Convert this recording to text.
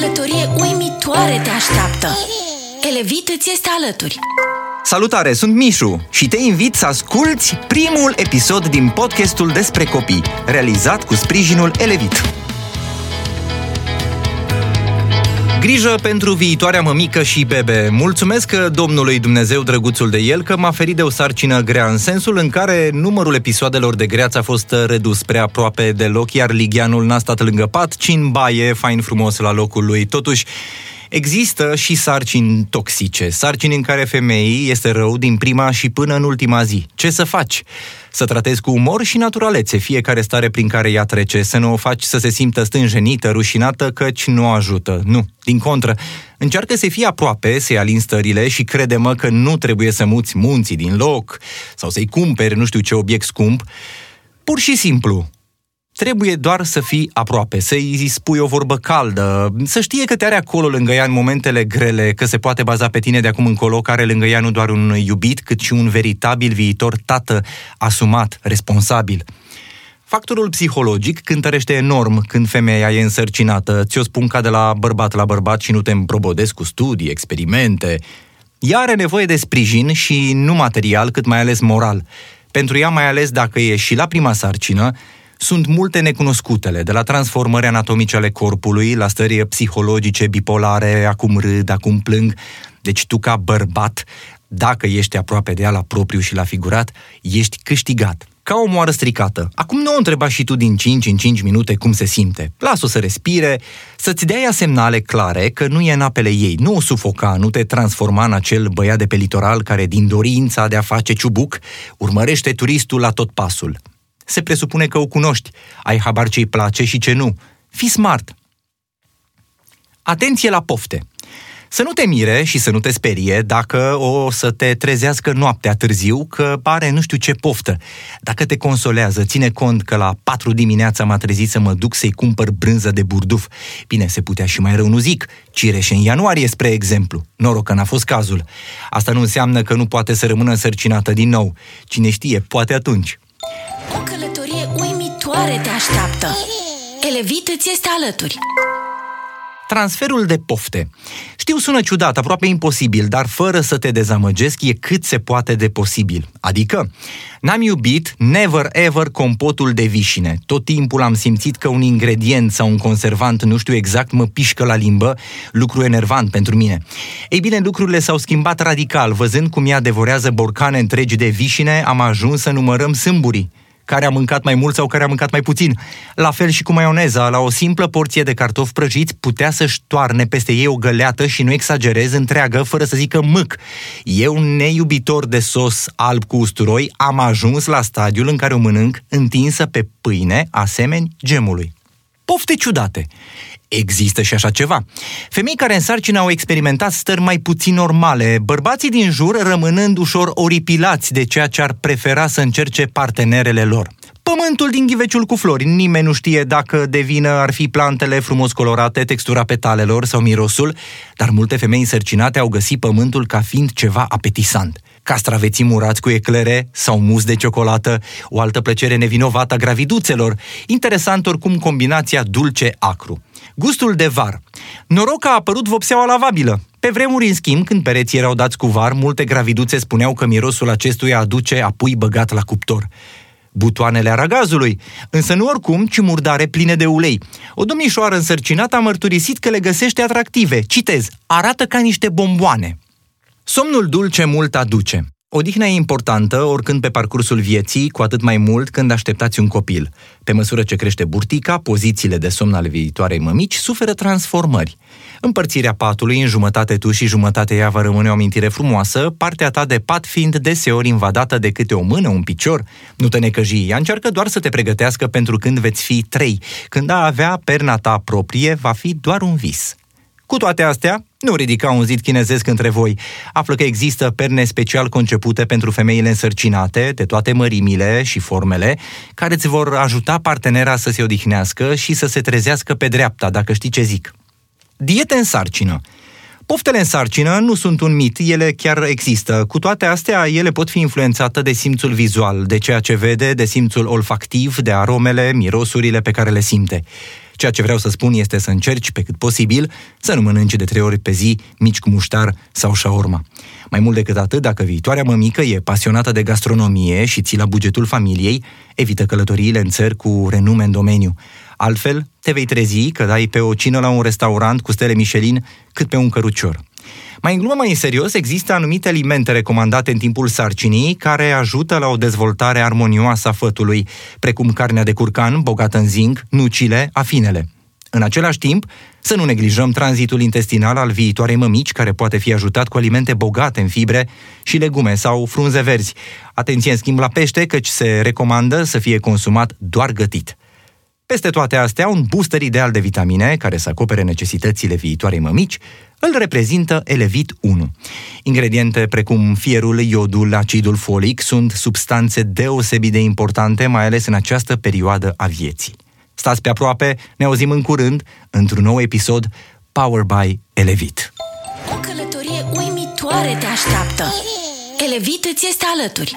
călătorie uimitoare te așteaptă. Elevit îți este alături. Salutare, sunt Mișu și te invit să asculți primul episod din podcastul despre copii, realizat cu sprijinul Elevit. Grijă pentru viitoarea mămică și bebe. Mulțumesc Domnului Dumnezeu drăguțul de el că m-a ferit de o sarcină grea, în sensul în care numărul episoadelor de greață a fost redus prea aproape deloc, iar Ligianul n-a stat lângă pat, ci în baie, fain frumos la locul lui. Totuși, Există și sarcini toxice, sarcini în care femeii este rău din prima și până în ultima zi. Ce să faci? Să tratezi cu umor și naturalețe fiecare stare prin care ea trece, să nu o faci să se simtă stânjenită, rușinată, căci nu ajută. Nu, din contră, încearcă să fie aproape, să-i alin stările și crede-mă că nu trebuie să muți munții din loc sau să-i cumperi nu știu ce obiect scump. Pur și simplu, Trebuie doar să fii aproape, să-i spui o vorbă caldă, să știe că te are acolo lângă ea în momentele grele, că se poate baza pe tine de acum încolo, care lângă ea nu doar un iubit, cât și un veritabil viitor tată asumat, responsabil. Factorul psihologic cântărește enorm când femeia e însărcinată. Ți-o spun ca de la bărbat la bărbat și nu te împrobodesc cu studii, experimente. Ea are nevoie de sprijin și nu material, cât mai ales moral. Pentru ea, mai ales dacă e și la prima sarcină, sunt multe necunoscutele, de la transformări anatomice ale corpului, la stări psihologice, bipolare, acum râd, acum plâng. Deci tu, ca bărbat, dacă ești aproape de ea la propriu și la figurat, ești câștigat. Ca o moară stricată. Acum nu o întreba și tu din 5 în 5 minute cum se simte. Lasă-o să respire, să-ți dea ea semnale clare că nu e în apele ei. Nu o sufoca, nu te transforma în acel băiat de pe litoral care, din dorința de a face ciubuc, urmărește turistul la tot pasul se presupune că o cunoști, ai habar ce-i place și ce nu. Fii smart! Atenție la pofte! Să nu te mire și să nu te sperie dacă o să te trezească noaptea târziu că pare nu știu ce poftă. Dacă te consolează, ține cont că la patru dimineața m-a trezit să mă duc să-i cumpăr brânză de burduf. Bine, se putea și mai rău, nu zic. Cireșe în ianuarie, spre exemplu. Noroc că n-a fost cazul. Asta nu înseamnă că nu poate să rămână însărcinată din nou. Cine știe, poate atunci. O călătorie uimitoare te așteaptă. Elevit îți este alături. Transferul de pofte. Știu, sună ciudat, aproape imposibil, dar fără să te dezamăgesc, e cât se poate de posibil. Adică, n-am iubit never ever compotul de vișine. Tot timpul am simțit că un ingredient sau un conservant, nu știu exact, mă pișcă la limbă, lucru enervant pentru mine. Ei bine, lucrurile s-au schimbat radical. Văzând cum ea devorează borcane întregi de vișine, am ajuns să numărăm sâmburii care a mâncat mai mult sau care a mâncat mai puțin. La fel și cu maioneza, la o simplă porție de cartofi prăjiți putea să-și toarne peste ei o găleată și nu exagerez întreagă fără să zică mâc. Eu, neiubitor de sos alb cu usturoi, am ajuns la stadiul în care o mănânc întinsă pe pâine, asemeni gemului. Pofte ciudate! Există și așa ceva. Femei care în sarcină au experimentat stări mai puțin normale, bărbații din jur rămânând ușor oripilați de ceea ce ar prefera să încerce partenerele lor. Pământul din ghiveciul cu flori. Nimeni nu știe dacă de vină ar fi plantele frumos colorate, textura petalelor sau mirosul, dar multe femei însărcinate au găsit pământul ca fiind ceva apetisant castraveții murați cu eclere sau mus de ciocolată, o altă plăcere nevinovată a graviduțelor. Interesant oricum combinația dulce-acru. Gustul de var. Noroc că a apărut vopseaua lavabilă. Pe vremuri, în schimb, când pereții erau dați cu var, multe graviduțe spuneau că mirosul acestuia aduce apui băgat la cuptor butoanele aragazului, însă nu oricum, ci murdare pline de ulei. O domnișoară însărcinată a mărturisit că le găsește atractive. Citez, arată ca niște bomboane. Somnul dulce mult aduce. Odihna e importantă oricând pe parcursul vieții, cu atât mai mult când așteptați un copil. Pe măsură ce crește burtica, pozițiile de somn ale viitoarei mămici suferă transformări. Împărțirea patului în jumătate tu și jumătate ea va rămâne o amintire frumoasă, partea ta de pat fiind deseori invadată de câte o mână, un picior. Nu te necăji, ea încearcă doar să te pregătească pentru când veți fi trei. Când a avea perna ta proprie, va fi doar un vis. Cu toate astea, nu ridica un zid chinezesc între voi. Află că există perne special concepute pentru femeile însărcinate, de toate mărimile și formele, care îți vor ajuta partenera să se odihnească și să se trezească pe dreapta, dacă știi ce zic. Diete în sarcină. Poftele în sarcină nu sunt un mit, ele chiar există. Cu toate astea, ele pot fi influențate de simțul vizual, de ceea ce vede, de simțul olfactiv, de aromele, mirosurile pe care le simte. Ceea ce vreau să spun este să încerci pe cât posibil să nu mănânci de trei ori pe zi mici cu muștar sau șaorma. Mai mult decât atât, dacă viitoarea mămică e pasionată de gastronomie și ții la bugetul familiei, evită călătoriile în țări cu renume în domeniu. Altfel, te vei trezi că dai pe o cină la un restaurant cu stele Michelin cât pe un cărucior. Mai în glumă, mai în serios, există anumite alimente recomandate în timpul sarcinii care ajută la o dezvoltare armonioasă a fătului, precum carnea de curcan, bogată în zinc, nucile, afinele. În același timp, să nu neglijăm tranzitul intestinal al viitoarei mămici, care poate fi ajutat cu alimente bogate în fibre și legume sau frunze verzi. Atenție în schimb la pește, căci se recomandă să fie consumat doar gătit. Peste toate astea, un booster ideal de vitamine, care să acopere necesitățile viitoarei mămici, îl reprezintă Elevit 1. Ingrediente precum fierul, iodul, acidul folic sunt substanțe deosebit de importante, mai ales în această perioadă a vieții. Stați pe aproape, ne auzim în curând într-un nou episod Power by Elevit. O călătorie uimitoare te așteaptă. Elevit îți este alături.